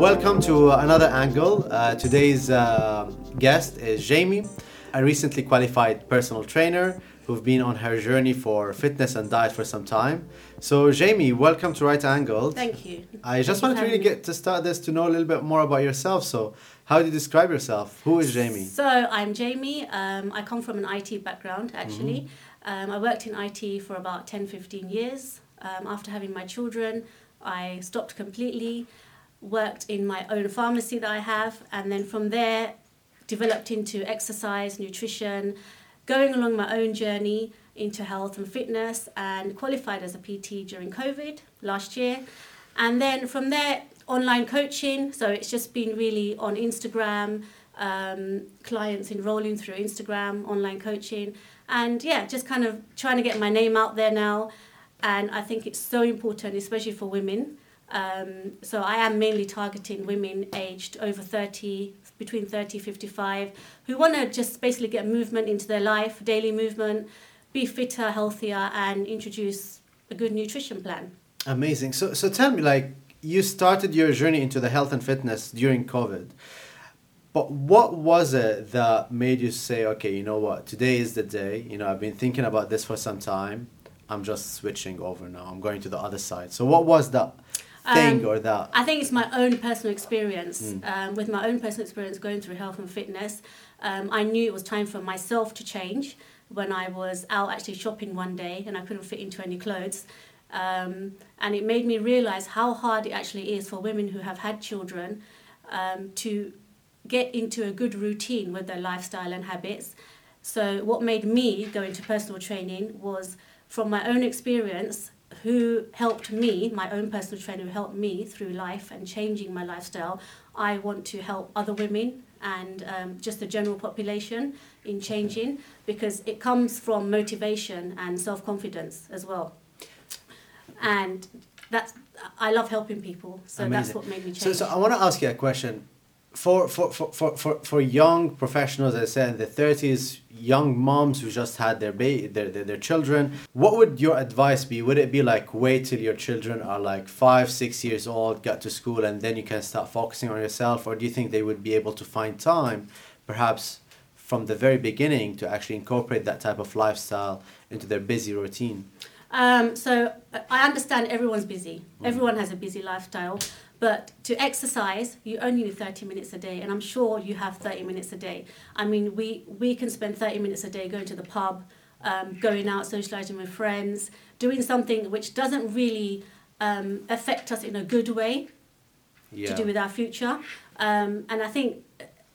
welcome to another angle. Uh, today's uh, guest is Jaymie, a recently qualified personal trainer who've been on her journey for fitness and diet for some time. So, Jaymie, welcome to Right Angle. Thank you. I just Thank wanted to really get to start this to know a little bit more about yourself. So, how do you describe yourself? Who is Jaymie? So I'm Jaymie. Um, I come from an IT background actually. Mm-hmm. Um, I worked in IT for about 10, 15 years. Um, after having my children, I stopped completely, worked in my own pharmacy that I have, and then from there developed into exercise, nutrition, going along my own journey into health and fitness, and qualified as a PT during COVID last year. And then from there, online coaching. So it's just been really on Instagram, um, clients enrolling through Instagram, online coaching. And yeah, just kind of trying to get my name out there now. And I think it's so important, especially for women. Um, so I am mainly targeting women aged over 30, between 30 55, who want to just basically get movement into their life, daily movement, be fitter, healthier, and introduce a good nutrition plan. Amazing. So, so tell me, like, you started your journey into the health and fitness during COVID. But what was it that made you say, okay, you know what, today is the day. You know, I've been thinking about this for some time. I'm just switching over now. I'm going to the other side. So, what was that thing Um, or that? I think it's my own personal experience. Mm. Um, with my own personal experience going through health and fitness, um, I knew it was time for myself to change when I was out actually shopping one day and I couldn't fit into any clothes. Um, and it made me realize how hard it actually is for women who have had children um, to get into a good routine with their lifestyle and habits. So, what made me go into personal training was from my own experience, who helped me, my own personal trainer who helped me through life and changing my lifestyle. I want to help other women and um, just the general population in changing because it comes from motivation and self confidence as well. And that's, I love helping people, so that's what made me change. So, so I want to ask you a question. For, for, for, for, for, for young professionals, as I said, in the 30s, young moms who just had their, ba- their, their, their children, what would your advice be? Would it be like wait till your children are like five, six years old, get to school, and then you can start focusing on yourself? Or do you think they would be able to find time, perhaps from the very beginning, to actually incorporate that type of lifestyle into their busy routine? Um, so I understand everyone's busy. Everyone has a busy lifestyle. But to exercise, you only need 30 minutes a day. And I'm sure you have 30 minutes a day. I mean, we, we can spend 30 minutes a day going to the pub, um, going out, socializing with friends, doing something which doesn't really um, affect us in a good way Yeah. to do with our future. Um, and I think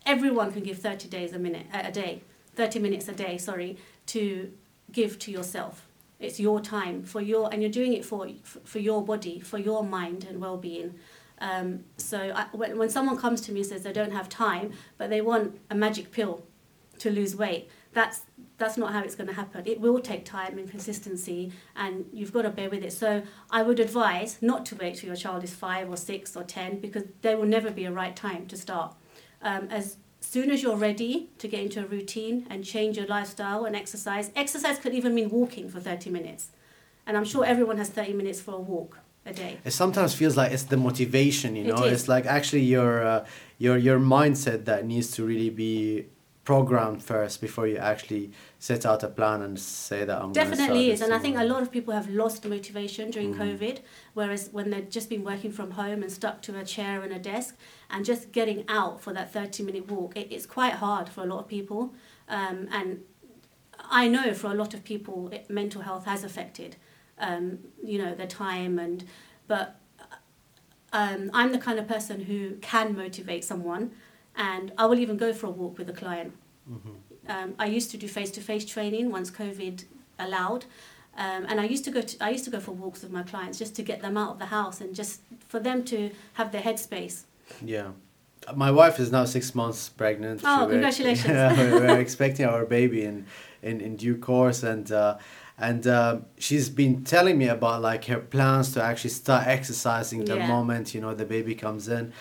everyone can give 30 days a minute a day, 30 minutes a day, sorry, to give to yourself. It's your time for your, and you're doing it for for your body, for your mind and well-being. Um, so I, when, when someone comes to me and says they don't have time, but they want a magic pill to lose weight, that's that's not how it's going to happen. It will take time and consistency, and you've got to bear with it. So I would advise not to wait till your child is five or six or ten because there will never be a right time to start. Um, as soon as you're ready to get into a routine and change your lifestyle and exercise, exercise could even mean walking for 30 minutes. And I'm sure everyone has 30 minutes for a walk a day. It sometimes feels like it's the motivation, you know. It's like actually your uh, your your mindset that needs to really be programmed first before you actually set out a plan and say that I'm Definitely is, and I think a lot of people have lost motivation during Mm. COVID, whereas when they've just been working from home and stuck to a chair and a desk, and just getting out for that 30 minute walk, it, it's quite hard for a lot of people. Um, and I know for a lot of people, it, mental health has affected, um, you know, their time and, but um, I'm the kind of person who can motivate someone, and I will even go for a walk with a client. Mhm. Um, I used to do face to face training once COVID allowed, um, and I used to go to I used to go for walks with my clients just to get them out of the house and just for them to have their headspace. Yeah. My wife is now six months pregnant. Oh, congratulations. Yeah, we're, we're expecting our baby in, in, in due course, and uh, and uh, she's been telling me about like her plans to actually start exercising the Yeah. moment you know the baby comes in,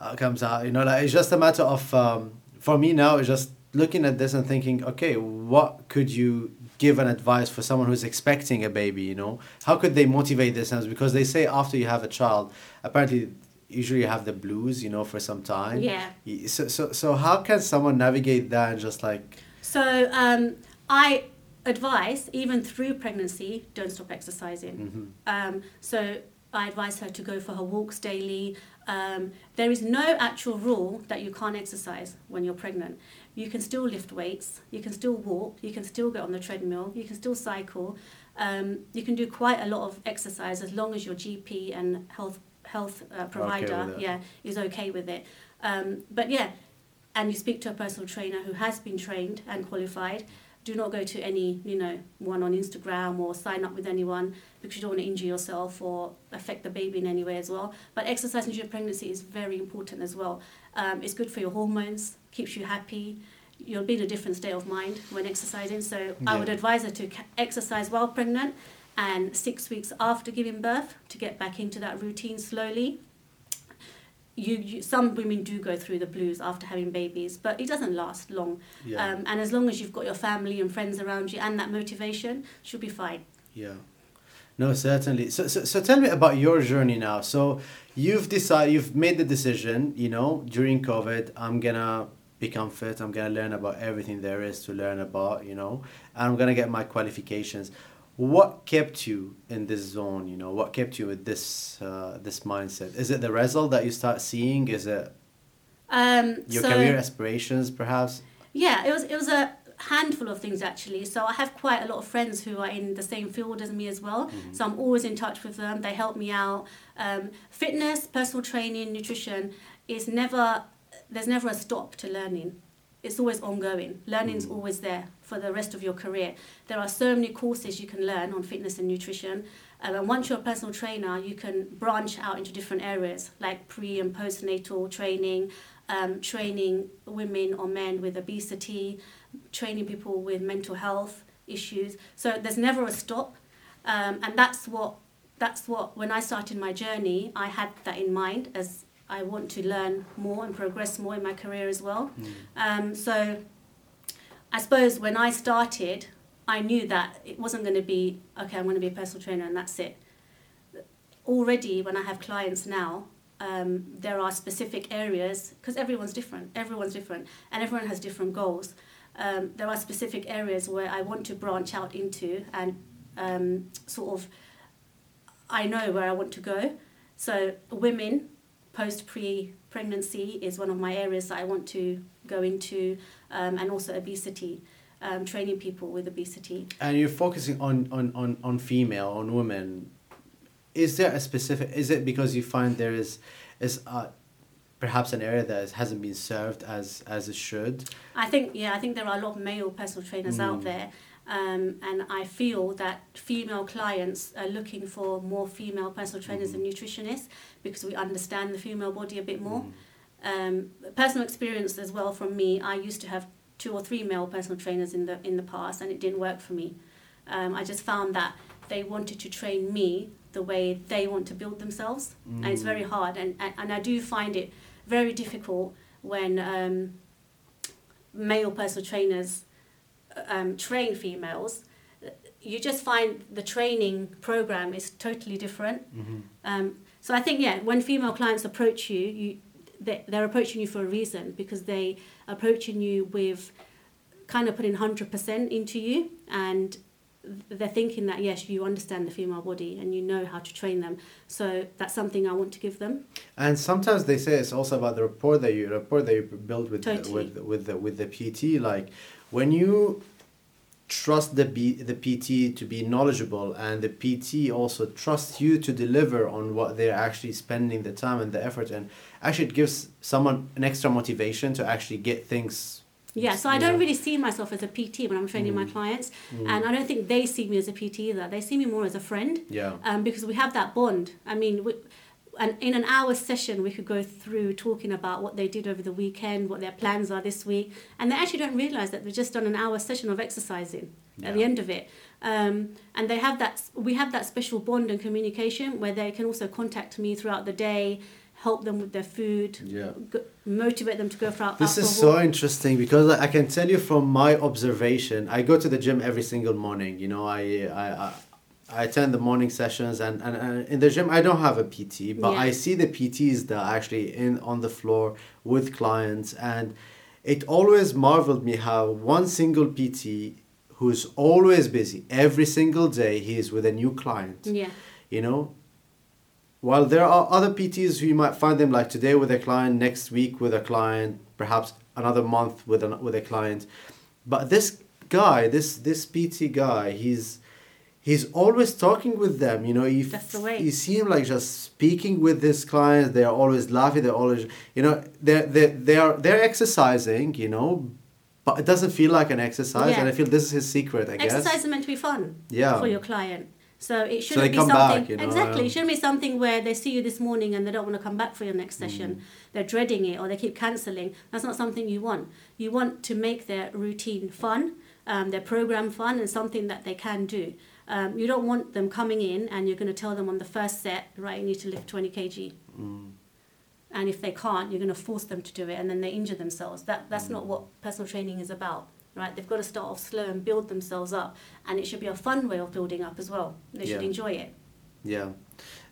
uh, comes out. You know, like it's just a matter of um, for me now. It's just looking at this and thinking, okay, what could you give an advice for someone who's expecting a baby? You know, how could they motivate themselves? Because they say after you have a child, apparently usually have the blues, you know, for some time. Yeah. So so so how can someone navigate that and just like So um, I advise, even through pregnancy, don't stop exercising. Mm-hmm. Um, so I advise her to go for her walks daily. Um, there is no actual rule that you can't exercise when you're pregnant. You can still lift weights, you can still walk, you can still get on the treadmill, you can still cycle. Um, you can do quite a lot of exercise as long as your GP and health health uh, provider it. yeah is okay with it. Um, but yeah, and you speak to a personal trainer who has been trained and qualified. Do not go to any, you know, one on Instagram or sign up with anyone because you don't want to injure yourself or affect the baby in any way as well. But exercising during pregnancy is very important as well. Um, it's good for your hormones, keeps you happy. You'll be in a different state of mind when exercising. So I would advise her to exercise while pregnant and six weeks after giving birth to get back into that routine slowly you, you some women do go through the blues after having babies, but it doesn't last long. yeah Um, and as long as you've got your family and friends around you and that motivation, she'll be fine. Yeah. No, certainly. So, so, so tell me about your journey now. So you've decided, you've made the decision, you know, during COVID, I'm gonna become fit. I'm gonna learn about everything there is to learn about, you know, and I'm gonna get my qualifications. What kept you in this zone? You know, what kept you with this uh, this mindset? Is it the result that you start seeing? Is it Um, your so, career aspirations, perhaps? Yeah, it was it was a handful of things actually. So I have quite a lot of friends who are in the same field as me as well. Mm-hmm. So I'm always in touch with them. They help me out. Um, fitness, personal training, nutrition is never there's never a stop to learning. It's always ongoing. Learning's Mm. always there for the rest of your career. There are so many courses you can learn on fitness and nutrition. Um, and once you're a personal trainer, you can branch out into different areas like pre and postnatal training, um, training women or men with obesity, training people with mental health issues. So there's never a stop, um, and that's what that's what when I started my journey, I had that in mind as I want to learn more and progress more in my career as well. Um, so I suppose when I started, I knew that it wasn't going to be okay. I'm going to be a personal trainer and that's it. Already, when I have clients now, um, there are specific areas because everyone's different. Everyone's different, and everyone has different goals. Um, there are specific areas where I want to branch out into and um, sort of I know where I want to go. So women post pre pregnancy is one of my areas that I want to go into, um, and also obesity, um, training people with obesity. and you're focusing on on on on female on women is there a specific is it because you find there is is uh, perhaps an area that hasn't been served as as it should I think yeah, I think there are a lot of male personal trainers out Mm. there, um, and I feel that female clients are looking for more female personal trainers and nutritionists because we understand the female body a bit more. Um, personal experience as well from me. I used to have two or three male personal trainers in the in the past, and it didn't work for me. Um, I just found that they wanted to train me the way they want to build themselves, and it's very hard. And, and and I do find it very difficult when um, male personal trainers um, train females. You just find the training program is totally different. Um, so I think yeah, when female clients approach you, you they, they're approaching you for a reason because they approaching you with kind of putting hundred percent into you, and they're thinking that yes, you understand the female body and you know how to train them. So that's something I want to give them. and sometimes they say it's also about the rapport that you rapport that you build with Totally. with with the, with the PT like when you trust the B, the PT to be knowledgeable and the PT also trusts you to deliver on what they're actually spending the time and the effort and actually it gives someone an extra motivation to actually get things Yeah, so I don't really see myself as a PT when I'm training my clients, and I don't think they see me as a PT either. They see me more as a friend yeah um, because we have that bond. I mean, we, and in an hour session, we could go through talking about what they did over the weekend, what their plans are this week, and they actually don't realize that they've just done an hour session of exercising at the end of it. Um, and they have that. We have that special bond and communication where they can also contact me throughout the day, help them with their food, yeah g- motivate them to go for out. This out is for a walk. so interesting because I can tell you from my observation, I go to the gym every single morning. You know, I, I, I I attend the morning sessions, and, and, and in the gym I don't have a PT, but Yeah. I see the PTs that are actually in on the floor with clients, and it always marveled me how one single PT who's always busy every single day he is with a new client Yeah. you know while there are other pts who you might find them like today with a client next week with a client perhaps another month with an, with a client but this guy this this pt guy he's he's always talking with them you know you, That's the way. you see him like just speaking with his clients they're always laughing they're always you know they're they're they are they're exercising you know but it doesn't feel like an exercise Yeah. and i feel this is his secret i guess Exercise is meant to be fun Yeah. for your client. So it shouldn't be come something back, you know, exactly. yeah. It shouldn't be something where they see you this morning and they don't want to come back for your next Mm. session. They're dreading it or they keep cancelling. That's not something you want. You want to make their routine fun, um, their program fun, and something that they can do. Um, you don't want them coming in and you're going to tell them on the first set, right, you need to lift 20 kg. Mm. And if they can't, you're going to force them to do it, and then they injure themselves. That that's not what personal training is about, right? They've got to start off slow and build themselves up, and it should be a fun way of building up as well. They should enjoy it. Yeah,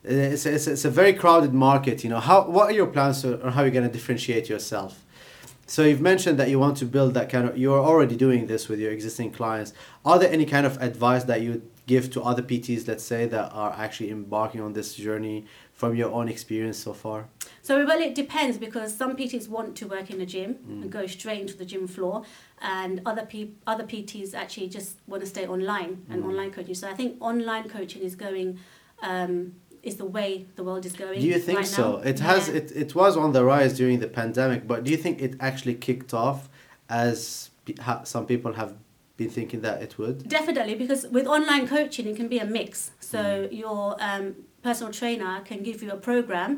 it's, it's, it's a very crowded market. You know, how what are your plans on how you're going to differentiate yourself? So you've mentioned that you want to build that kind of. You're already doing this with your existing clients. Are there any kind of advice that you give to other PTs, let's say, that are actually embarking on this journey from your own experience so far? So well, it depends because some PTs want to work in a gym and go straight into the gym floor, and other P- other PTs actually just want to stay online and online coaching. So I think online coaching is going. Um, is the way the world is going. Do you think right so? now. It has. Yeah. It, it was on the rise during the pandemic, but do you think it actually kicked off as some people have been thinking that it would? Definitely, because with online coaching, it can be a mix. So Mm. your um, personal trainer can give you a program,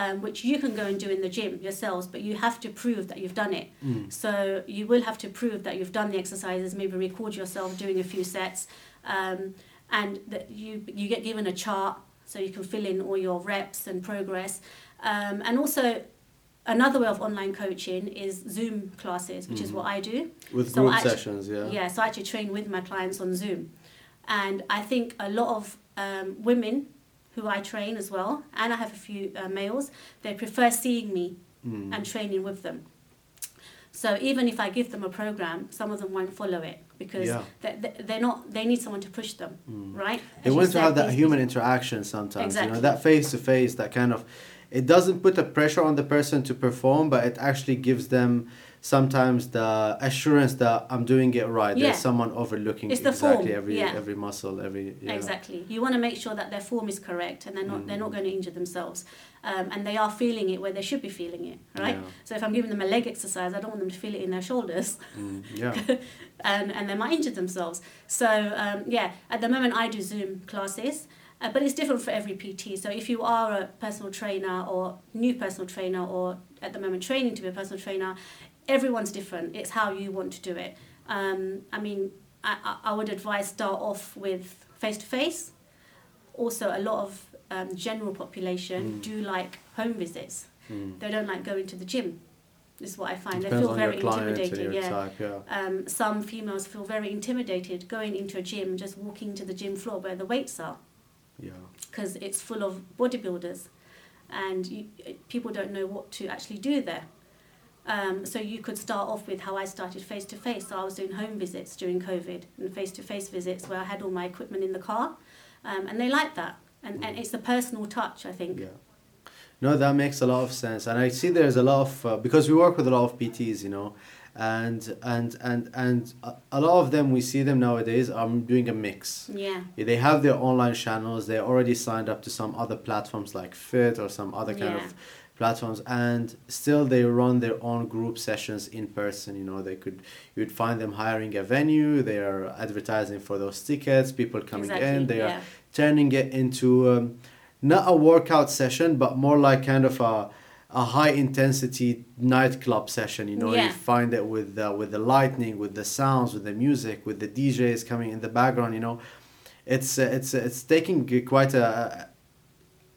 um, which you can go and do in the gym yourselves, but you have to prove that you've done it. Mm. So you will have to prove that you've done the exercises. Maybe record yourself doing a few sets, um, and that you you get given a chart so you can fill in all your reps and progress, um, and also. Another way of online coaching is Zoom classes, which is Mhm. what I do. With So group actu- sessions, yeah. Yeah, so I actually train with my clients on Zoom. And I think a lot of um, women who I train as well, and I have a few uh, males, they prefer seeing me Mm. and training with them. So even if I give them a program, some of them won't follow it because Yeah. they, they- they're not. They need someone to push them, Mm. right? They As you want to have that human interaction sometimes. You Exactly. know, that face to face, that kind of. It doesn't put a pressure on the person to perform, but it actually gives them sometimes the assurance that I'm doing it right. Yeah. There's someone overlooking It's the exactly form, every yeah. every muscle, every. Yeah. Exactly. You want to make sure that their form is correct and they're not they're Mm. not going to injure themselves, um, and they are feeling it where they should be feeling it, right? Yeah. So if I'm giving them a leg exercise, I don't want them to feel it in their shoulders. Mm, yeah. and, and they might injure themselves. So um, yeah, at the moment I do Zoom classes, uh, but it's different for every PT. So if you are a personal trainer or new personal trainer or at the moment training to be a personal trainer, everyone's different. It's how you want to do it. Um, I mean, I, I I would advise start off with face to face. Also, a lot of um, general population Mm. do like home visits. Mm. They don't like going to the gym. This is what I find. they feel very your client and intimidated. Yeah type, yeah. um, some females feel very intimidated going into a gym, just walking to the gym floor where the weights are, Yeah. because it's full of bodybuilders, and you, people don't know what to actually do there. Um, so you could start off with how I started face to face. So I was doing home visits during COVID and face to face visits where I had all my equipment in the car, um, and they like that. And, and it's the personal touch, I think. Yeah. No, that makes a lot of sense, and I see there's a lot of uh, because we work with a lot of PTs, you know, and and and and a, lot of them we see them nowadays are doing a mix. Yeah. They have their online channels. They're already signed up to some other platforms like Fit or some other kind Yeah. of platforms, and still they run their own group sessions in person. You know, they could you would find them hiring a venue. They are advertising for those tickets. People coming exactly. in. They are yeah. Turning it into um, not a workout session, but more like kind of a a high intensity nightclub session. You know, Yeah. you find it with the, with the lightning, with the sounds, with the music, with the DJs coming in the background. You know, it's uh, it's uh, it's taking quite a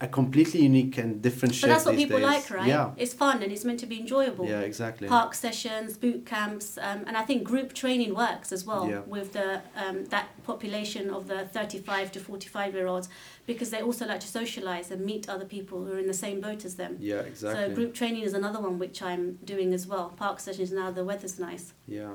a completely unique and different shape. But that's what people days. like, right? Yeah, It's fun and it's meant to be enjoyable. yeah, exactly. Park sessions, boot camps, um, and I think group training works as well Yeah. with the um, that population of the 35 to 45 year olds because they also like to socialize and meet other people who are in the same boat as them. Yeah, exactly. So group training is another one which I'm doing as well. Park sessions now the weather's nice. Yeah.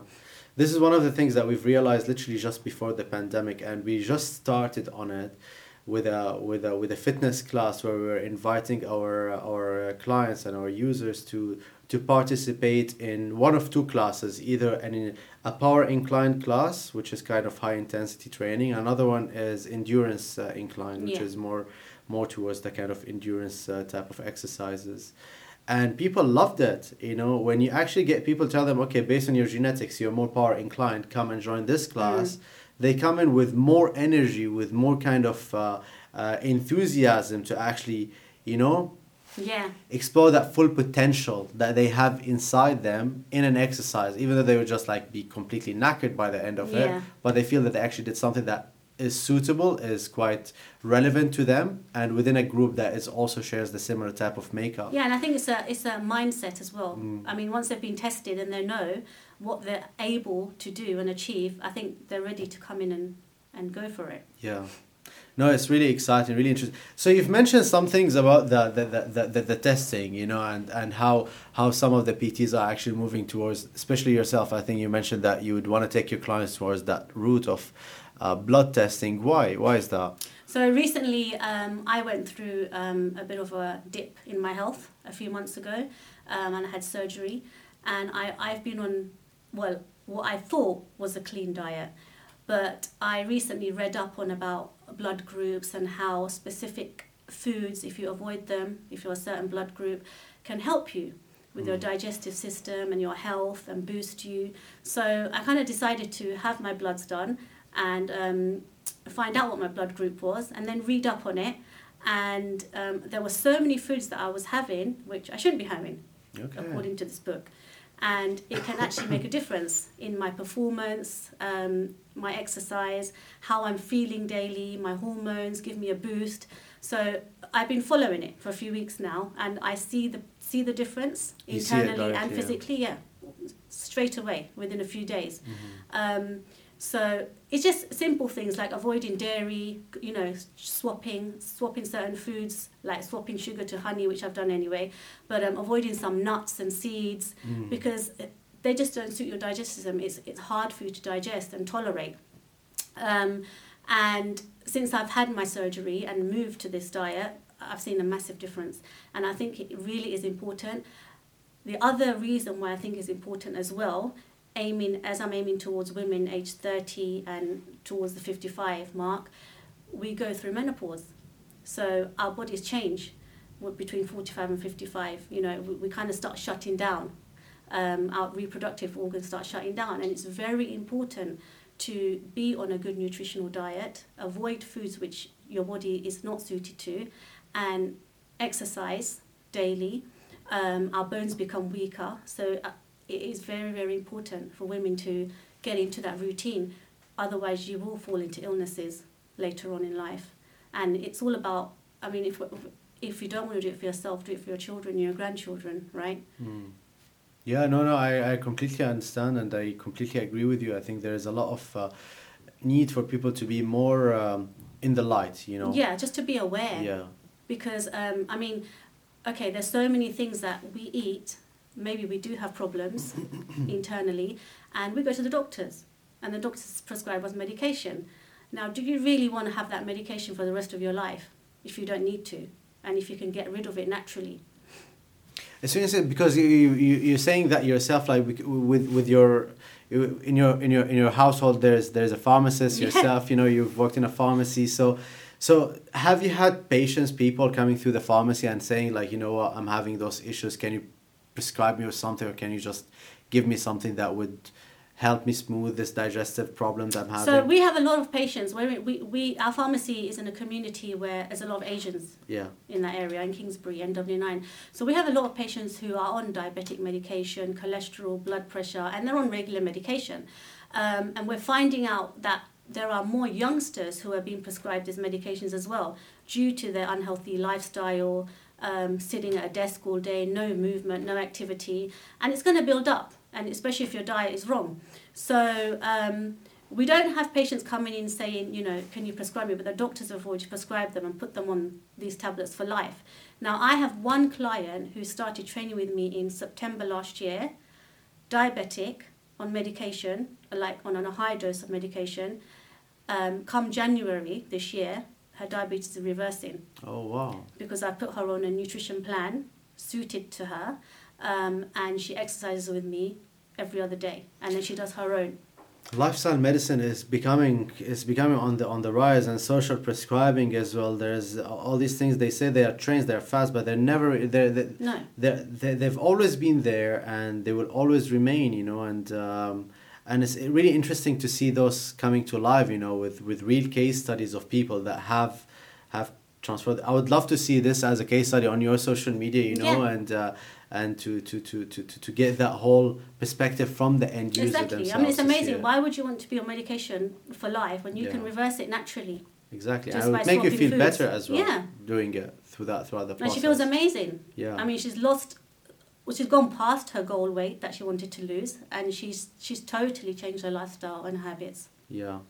This is one of the things that we've realized literally just before the pandemic and we just started on it with a with a with a fitness class where we are inviting our our clients and our users to to participate in one of two classes either an a power incline class which is kind of high intensity training another one is endurance uh, incline which Yeah. is more more towards the kind of endurance uh, type of exercises. And people loved it you know when you actually get people tell them okay based on your genetics you're more power inclined come and join this class they come in with more energy with more kind of uh, uh, enthusiasm to actually you know Yeah. explore that full potential that they have inside them in an exercise even though they would just like be completely knackered by the end of Yeah. it but they feel that they actually did something that is suitable is quite relevant to them and within a group that is also shares the similar type of makeup Yeah, and I think it's a it's a mindset as well. Mm. I mean, once they've been tested and they know what they're able to do and achieve, I think they're ready to come in and, and go for it. Yeah. No, it's really exciting, really interesting. So you've mentioned some things about the the, the, the, the, testing, you know, and, and how how some of the PTs are actually moving towards, especially yourself. I think you mentioned that you would want to take your clients towards that route of uh, blood testing. Why? Why is that? So recently, um, I went through um, a bit of a dip in my health a few months ago, um, and I had surgery, and I I've been on well what I thought was a clean diet, but I recently read up on about blood groups and how specific foods, if you avoid them, if you're a certain blood group, can help you with your digestive system and your health and boost you. So I kind of decided to have my bloods done and um, find out what my blood group was and then read up on it. And um, there were so many foods that I was having, which I shouldn't be having, Okay. according to this book. And it can actually make a difference in my performance, um, my exercise, how I'm feeling daily, my hormones give me a boost. So I've been following it for a few weeks now, and I see the see the difference You internally and directly, yeah. physically. Yeah, straight away within a few days. Mm-hmm. Um, so it's just simple things like avoiding dairy, you know, swapping swapping certain foods like swapping sugar to honey, which I've done anyway, but um, avoiding some nuts and seeds Mm. because they just don't suit your digestive system. It's it's hard for you to digest and tolerate. Um, and since I've had my surgery and moved to this diet, I've seen a massive difference, and I think it really is important. The other reason why I think is important as well, aiming as I'm aiming towards women aged 30 and towards the 55 mark, we go through menopause. So our bodies change between 45 and 55. You know, we, we kind of start shutting down. Um, our reproductive organs start shutting down, and it's very important to be on a good nutritional diet, avoid foods which your body is not suited to, and exercise daily. Um, our bones become weaker, so uh, it is very, very important for women to get into that routine. Otherwise, you will fall into illnesses later on in life. And it's all about, I mean, if, if you don't want to do it for yourself, do it for your children, your grandchildren, right? Mm. Yeah, no, no, I, I completely understand and I completely agree with you. I think there is a lot of uh, need for people to be more um, in the light, you know? Yeah, just to be aware. Yeah. because um, I mean, okay, there's so many things that we eat. Maybe we do have problems internally, and we go to the doctors, and the doctors prescribe us medication. Now, do you really want to have that medication for the rest of your life if you don't need to, and if you can get rid of it naturally? As soon as it, because you, you you- you're saying that yourself like with with, with your in your in your in your household there's there's a pharmacist Yeah. yourself you know you've worked in a pharmacy so so have you had patients people coming through the pharmacy and saying like you know what I'm having those issues can you prescribe me with something or can you just give me something that would help me smooth this digestive problem that I'm having So we have a lot of patients. Where we, we our pharmacy is in a community where there's a lot of Asians yeah in that area in Kingsbury, NW9. So we have a lot of patients who are on diabetic medication, cholesterol, blood pressure, and they're on regular medication. Um, and we're finding out that there are more youngsters who are being prescribed these medications as well due to their unhealthy lifestyle, um, sitting at a desk all day, no movement, no activity, and it's going to build up, and especially if your diet is wrong. So um, we don't have patients coming in saying, you know, can you prescribe me? But the doctors have already prescribed them and put them on these tablets for life. Now, I have one client who started training with me in September last year, diabetic, on medication, like on, a high dose of medication. Um, come January this year, her diabetes is reversing Oh wow. because I put her on a nutrition plan suited to her, um, and she exercises with me every other day, and then she does her own. lifestyle medicine is becoming is becoming on the on the rise and social prescribing as well there's all these things they say they are trains they're fast but they're never they're, they No, they're, they they've always been there and they will always remain you know and um, and it's really interesting to see those coming to life you know with with real case studies of people that have have transferred i would love to see this as a case study on your social media you know Yeah. and uh, and to, to, to, to, to, get that whole perspective from the end user exactly. themselves I mean, it's amazing. Why would you want to be on medication for life when you can reverse it naturally? Exactly, Just and it make you feel foods. better as well. Yeah. Doing it through that throughout the And she feels amazing. Yeah. I mean, she's lost, well, she's gone past her goal weight that she wanted to lose, and she's she's totally changed her lifestyle and habits. yeah,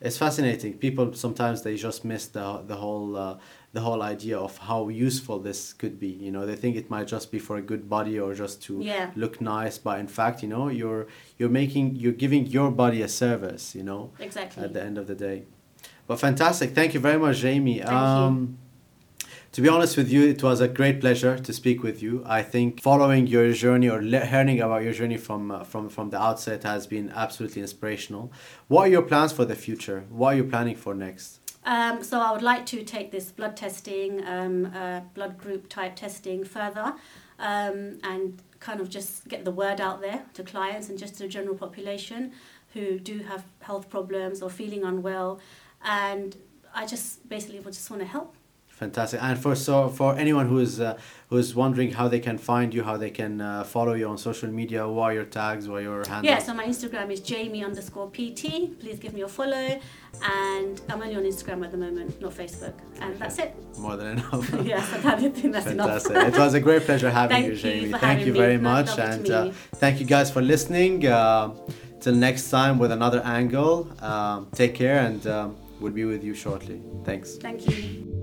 it's fascinating. People sometimes they just miss the the whole uh, the whole idea of how useful this could be. You know, they think it might just be for a good body or just to Yeah. look nice, but in fact, you know, you're you're making you're giving your body a service. You know, Exactly. at the end of the day. But fantastic. Thank you very much, Jaymie. Thank you. To be honest with you, it was a great pleasure to speak with you. I think following your journey or learning about your journey from uh, from from the outset has been absolutely inspirational. What are your plans for the future? What are you planning for next? Um, so I would like to take this blood testing, um, uh, blood group type testing further, um, and kind of just get the word out there to clients and just to the general population who do have health problems or feeling unwell, and I just basically would just want to help. Fantastic. And for so for anyone who is uh, who is wondering how they can find you, how they can uh, follow you on social media, what are your tags, what are your handles? Yeah, so my Instagram is Jaymie underscore PT. Please give me a follow, and I'm only on Instagram at the moment, not Facebook, and that's it. More than enough. yes, I think that's enough. Fantastic. it was a great pleasure having Thank you, you Jaymie. for Thank you very Nice much. And uh, thank you guys for listening. Uh, till next time with another angle. Um, take care and um, we'll be with you shortly. Thanks. Thank you.